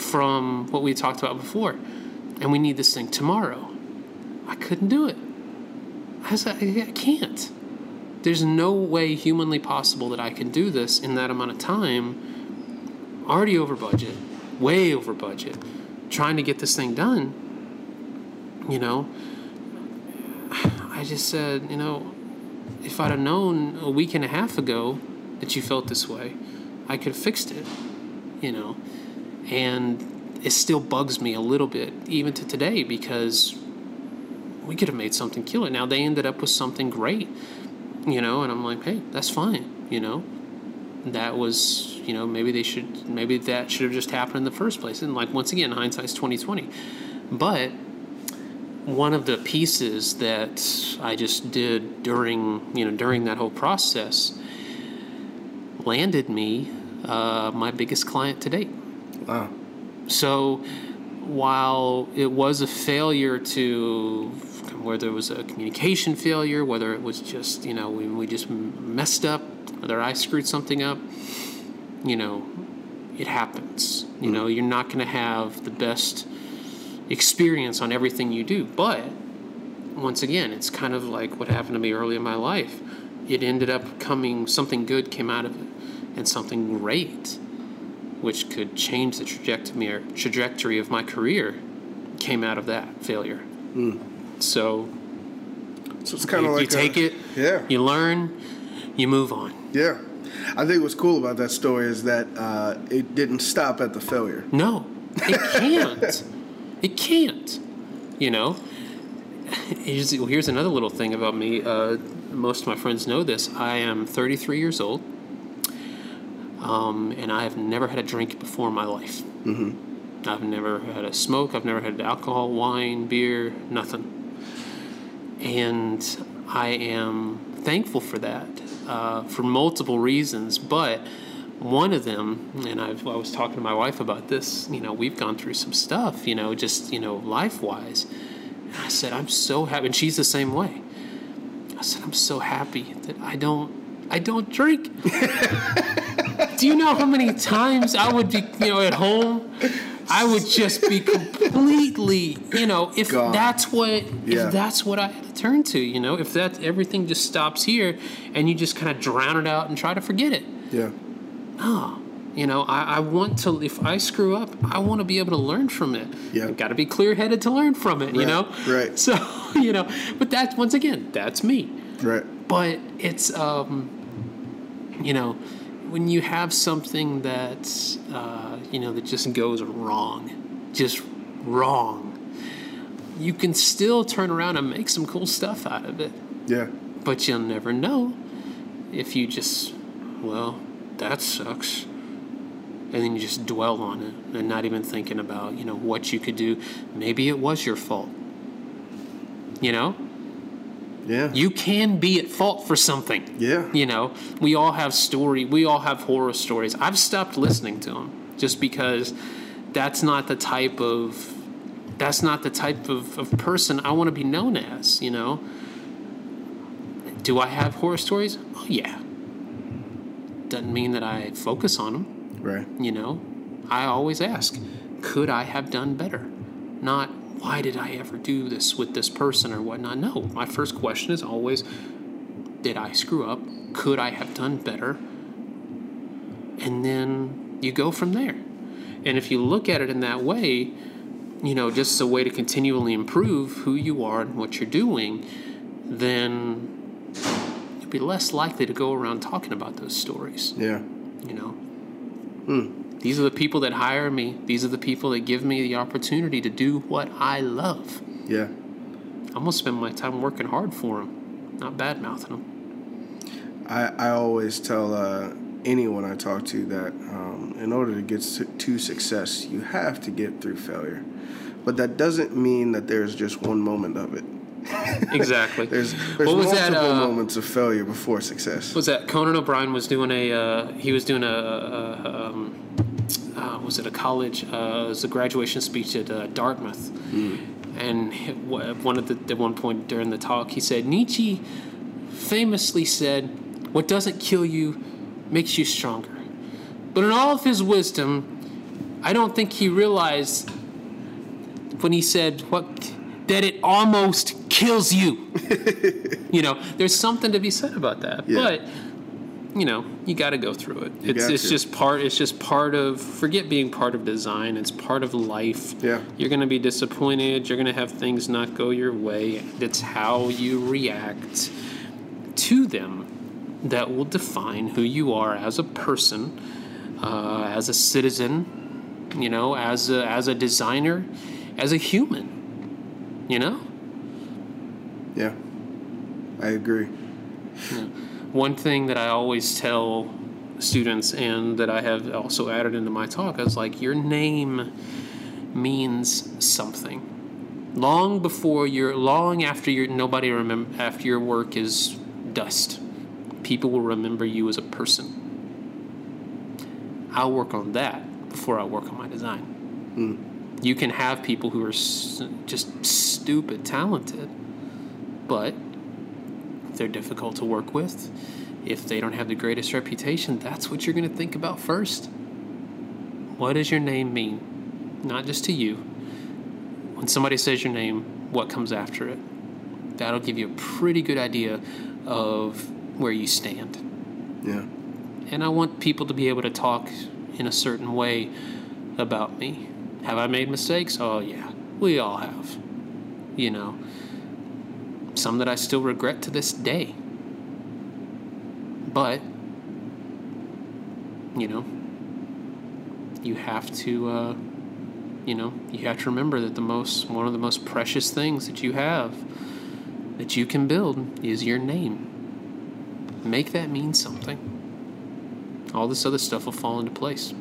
from what we talked about before. And we need this thing tomorrow. I couldn't do it. I said, I can't. There's no way humanly possible that I can do this in that amount of time. Already over budget, way over budget, trying to get this thing done. You know, I just said, you know, if I'd have known a week and a half ago that you felt this way, I could have fixed it. You know, and it still bugs me a little bit, even to today, because we could have made something killer. Now they ended up with something great, you know, and I'm like, hey, that's fine, you know. That was, you know, maybe they should, maybe that should have just happened in the first place. And like once again, hindsight's twenty twenty. But one of the pieces that I just did during, you know, during that whole process landed me uh, my biggest client to date. Wow. So while it was a failure to, whether it was a communication failure, whether it was just, you know, we, we just messed up, whether I screwed something up, you know, it happens. You mm-hmm. know, you're not going to have the best experience on everything you do. But once again, it's kind of like what happened to me early in my life. It ended up coming, something good came out of it, and something great which could change the trajectory trajectory of my career came out of that failure. So So it's kind of like you take a- it, Yeah. you learn, you move on. Yeah. I think what's cool about that story is that uh, it didn't stop at the failure. No, it can't. it can't. You know. Here's, here's another little thing about me. Uh, most of my friends know this. I am 33 years old, um, and I have never had a drink before in my life. Mm-hmm. I've never had a smoke. I've never had alcohol, wine, beer, nothing. And I am thankful for that uh, for multiple reasons. But one of them, and I've, I was talking to my wife about this, you know, we've gone through some stuff, you know, just, you know, life wise. And I said, I'm so happy. And she's the same way. I said, I'm so happy that I don't. I don't drink. Do you know how many times I would be, you know, at home? I would just be completely, you know, if that's what, Yeah. if that's what I had to turn to, you know, if that everything just stops here and you just kind of drown it out and try to forget it. Yeah. No, you know, I, I want to. If I screw up, I want to be able to learn from it. Yeah. got to be clear headed to learn from it. You know, right. So, you know, but that's once again, that's me Right. but it's um you know, when you have something that, uh, you know, that just goes wrong, just wrong, you can still turn around and make some cool stuff out of it. Yeah. But you'll never know if you just, well, that sucks. And then you just dwell on it and not even thinking about, you know, what you could do. Maybe it was your fault. You know? Yeah. You can be at fault for something. yeah. You know, we all have story. We all have horror stories. I've stopped listening to them just because that's not the type of that's not the type of, of person I want to be known as. You know. Do I have horror stories? Oh yeah. Doesn't mean that I focus on them. Right. You know, I always ask, could I have done better? Not why did I ever do this with this person or whatnot. No, my first question is always, did I screw up? Could I have done better? And then you go from there. And if you look at it in that way, you know, just as a way to continually improve who you are and what you're doing, then you'll be less likely to go around talking about those stories Yeah. you know hmm. These are the people that hire me these are the people that give me the opportunity to do what i love Yeah. i'm gonna spend my time working hard for them not bad mouthing them I, I always tell uh, anyone I talk to that um, in order to get to, to success, you have to get through failure. But that doesn't mean that there's just one moment of it. exactly. There's there's what was multiple that uh, moments of failure before success. was that conan o'brien was doing a uh, he was doing a, a um, uh, was it a college uh, it was a graduation speech at uh, dartmouth. And one of the at one point during the talk he said nietzsche famously said what doesn't kill you makes you stronger but in all of his wisdom i don't think he realized when he said what that it almost kills you you know there's something to be said about that Yeah. but you know you got to go through it it's, it's to. just part it's just part of forget being part of design it's part of life Yeah. you're going to be disappointed you're going to have things not go your way that's how you react to them that will define who you are as a person uh, as a citizen you know as a, as a designer as a human you know Yeah. I agree. One thing that I always tell students and that I have also added into my talk is like your name means something. Long before your long after your nobody remember after your work is dust, people will remember you as a person. I'll work on that before I work on my design. Hmm. You can have people who are just stupid talented, but they're difficult to work with, if they don't have the greatest reputation, that's what you're going to think about first. What does your name mean? Not just to you. When somebody says your name, what comes after it? That'll give you a pretty good idea of where you stand. Yeah. And I want people to be able to talk in a certain way about me. Have I made mistakes? Oh, yeah. We all have. You know, some that I still regret to this day. But, you know, you have to, uh, you know, you have to remember that the most, one of the most precious things that you have, that you can build, is your name. Make that mean something all this other stuff will fall into place.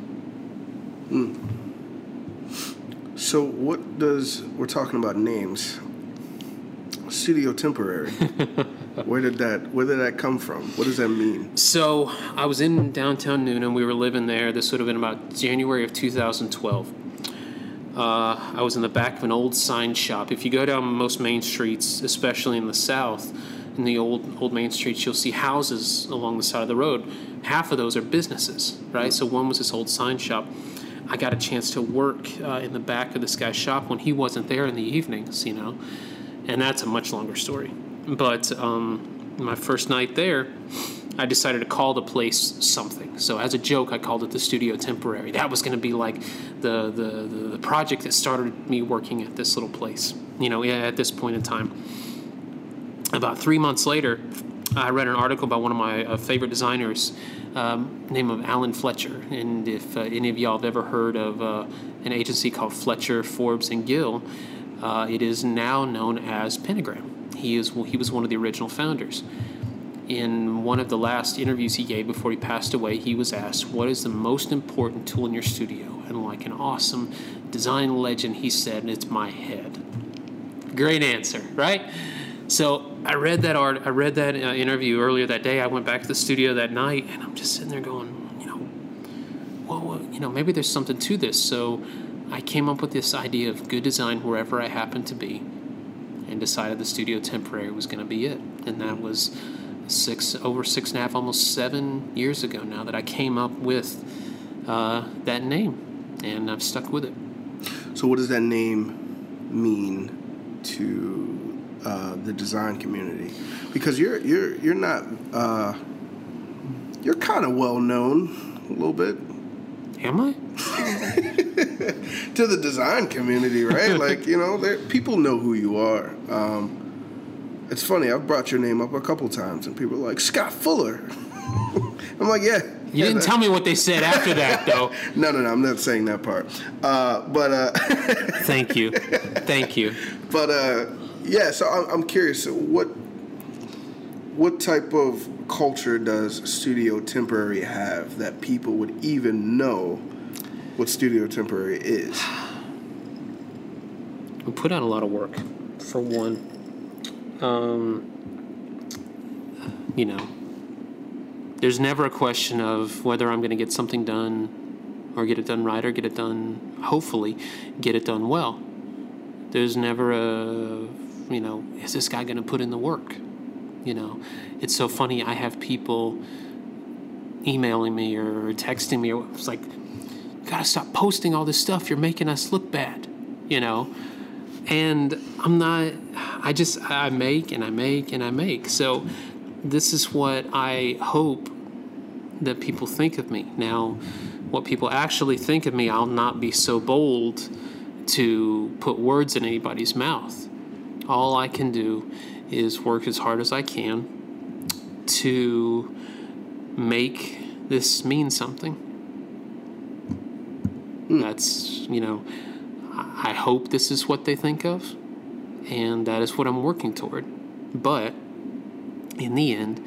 So what does we're talking about names? Studio temporary. where did that where did that come from? What does that mean? So I was in downtown Newnan. We were living there. This would have been about January of 2012. Uh, I was in the back of an old sign shop. If you go down most main streets, especially in the south, in the old old main streets, you'll see houses along the side of the road. Half of those are businesses, right? So one was this old sign shop. I got a chance to work uh, in the back of this guy's shop when he wasn't there in the evenings, you know, and that's a much longer story. But um, my first night there, I decided to call the place something. So as a joke, I called it the Studio Temporary. That was going to be like the, the the project that started me working at this little place. You know, at this point in time. About three months later, I read an article by one of my uh, favorite designers, um, name of Alan Fletcher. And if uh, any of y'all have ever heard of uh, an agency called Fletcher, Forbes, and Gill, uh, it is now known as Pentagram. He is well, he was one of the original founders. In one of the last interviews he gave before he passed away, he was asked, "What is the most important tool in your studio?" And like an awesome design legend, he said, "It's my head." Great answer, right? So I read that art. I read that uh, interview earlier that day. I went back to the studio that night, and I'm just sitting there going, you know, well, well, you know, maybe there's something to this. So I came up with this idea of good design wherever I happened to be, and decided the studio temporary was going to be it. And that was six over six and a half, almost seven years ago now that I came up with uh, that name, and I've stuck with it. So, what does that name mean to uh, the design community? Because you're you're you're not uh, you're kind of well known a little bit Am I? to the design community, right? like you know, people know who you are. Um, it's funny. I've brought your name up a couple times, and people are like Scott Fuller. I'm like, yeah. You yeah, didn't that- tell me what they said after that, though. No, no, no. I'm not saying that part. Uh, but uh, Thank you. Thank you. but uh, yeah. So I'm, I'm curious. What what type of culture does Studio Temporary have that people would even know what Studio Temporary is? We put out a lot of work, for one. Um, you know, there's never a question of whether I'm going to get something done or get it done right or get it done, hopefully, get it done well. There's never a, you know, is this guy going to put in the work? You know, it's so funny. I have people emailing me or texting me. It's like, you got to stop posting all this stuff. You're making us look bad, you know? and I'm not. I just I make and I make and I make. So this is what I hope that people think of me. Now, what people actually think of me, I'll not be so bold to put words in anybody's mouth. All I can do is work as hard as I can to make this mean something. Hmm. That's, you know, I hope this is what they think of, and that is what I'm working toward. But in the end,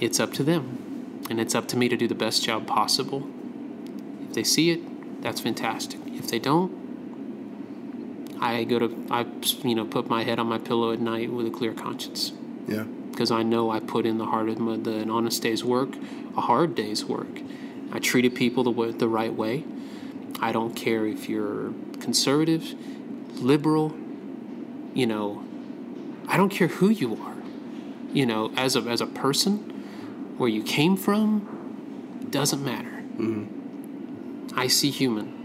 it's up to them, and it's up to me to do the best job possible. If they see it, that's fantastic. If they don't, I go to I you know put my head on my pillow at night with a clear conscience Yeah. because I know I put in the hard of the an honest day's work, a hard day's work. I treated people the way, the right way. I don't care if you're conservative, liberal, you know. I don't care who you are, you know, as a as a person, where you came from, doesn't matter. Mm-hmm. I see human.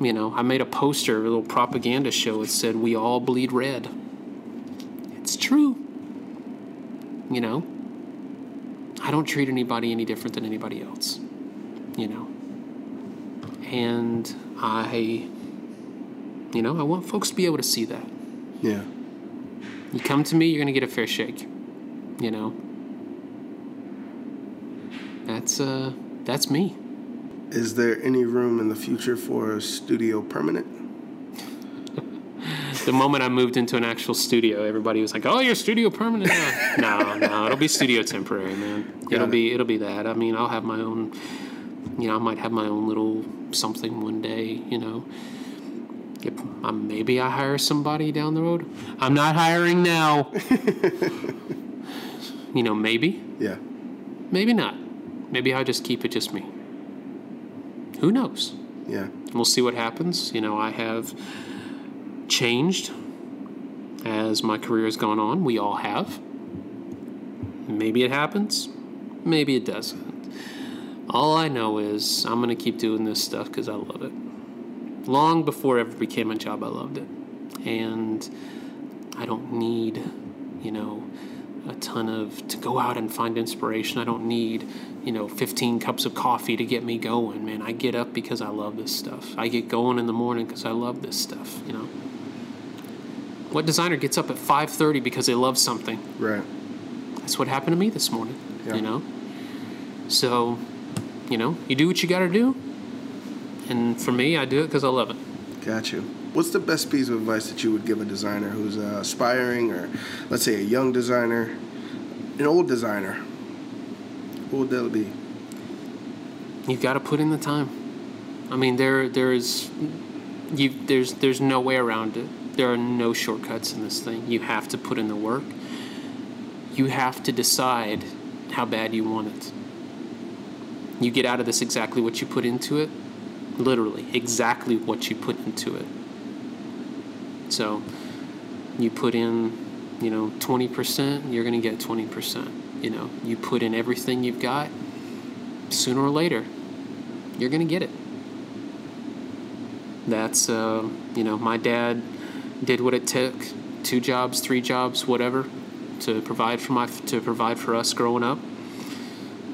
You know, I made a poster, a little propaganda show. It said, "We all bleed red." It's true. You know, I don't treat anybody any different than anybody else. You know, and I, you know, I want folks to be able to see that. Yeah. You come to me, you're gonna get a fair shake. You know, that's uh, that's me. Is there any room in the future for a studio permanent? The moment I moved into an actual studio, everybody was like, "Oh, your studio permanent now." no, no, it'll be studio temporary, man. It'll it. be it'll be that. I mean, I'll have my own. You know, I might have my own little something one day. You know, if, maybe I hire somebody down the road. I'm not hiring now. you know, maybe, Yeah. maybe not. Maybe I'll just keep it just me. Who knows? Yeah. We'll see what happens. You know, I have changed as my career has gone on. We all have. Maybe it happens, maybe it doesn't. All I know is I'm going to keep doing this stuff because I love it. Long before it ever became a job, I loved it. And I don't need, you know, a ton of to go out and find inspiration. I don't need, you know, 15 cups of coffee to get me going, man. I get up because I love this stuff. I get going in the morning because I love this stuff, you know. What designer gets up at 5:30 because they love something? Right. That's what happened to me this morning, Yeah. you know. So, you know, you do what you got to do. And for me, I do it because I love it. Got you. What's the best piece of advice that you would give a designer who's uh, aspiring, or let's say a young designer, an old designer? What would that be? You've got to put in the time. I mean, there there's you there's there's no way around it. There are no shortcuts in this thing. You have to put in the work. You have to decide how bad you want it. You get out of this exactly what you put into it. Literally, exactly what you put into it. So, you put in, you know, 20%, you're going to get 20%. You know, you put in everything you've got, sooner or later, you're going to get it. That's, uh, you know, my dad did what it took two jobs, three jobs, whatever, to provide for my to provide for us growing up.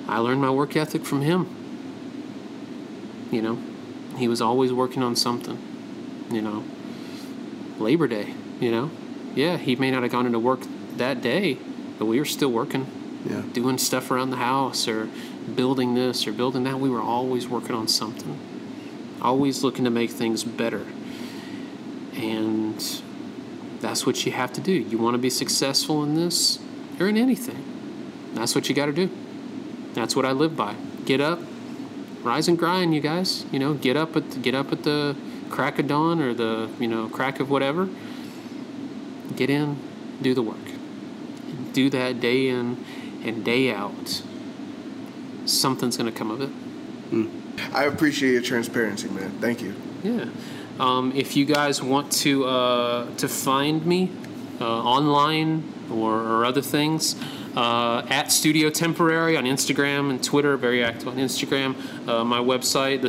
I learned my work ethic from him. You know, he was always working on something. You know, Labor Day. You know, yeah, he may not have gone into work that day, but we were still working. Yeah. Doing stuff around the house or building this or building that. We were always working on something. Always looking to make things better. And that's what you have to do. You want to be successful in this or in anything. That's what you got to do. That's what I live by. Get up, rise and grind, you guys. You know, get up at the, get up at the crack of dawn or the you know crack of whatever. Get in, do the work. Do that day in and day out. Something's going to come of it. I appreciate your transparency, man. Thank you. Yeah. Um, if you guys want to uh, to find me uh, online or, or other things, uh, at Studio Temporary on Instagram and Twitter, very active on Instagram. Uh, my website,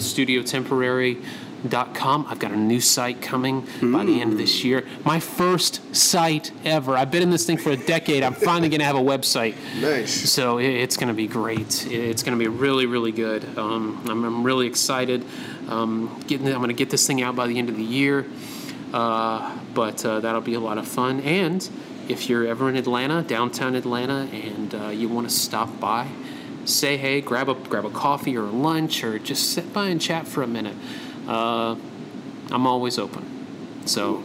thestudiotemporary.com. I've got a new site coming by the end of this year. My first site ever. I've been in this thing for a decade. I'm finally going to have a website. Nice. So it's going to be great. It's going to be really, really good. Um, I'm, I'm really excited. Um, getting, I'm going to get this thing out by the end of the year. Uh, but uh, that'll be a lot of fun. And if you're ever in Atlanta, downtown Atlanta, and uh, you want to stop by, say hey, grab a grab a coffee or a lunch, or just sit by and chat for a minute. Uh, I'm always open. So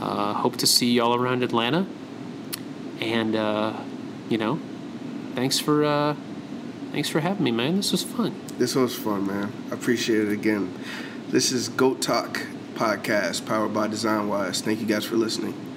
uh, hope to see y'all around Atlanta. And uh, you know, thanks for uh, thanks for having me, man. This was fun. This was fun, man. I appreciate it again. This is GOATtalk podcast powered by Design Wise. Thank you guys for listening.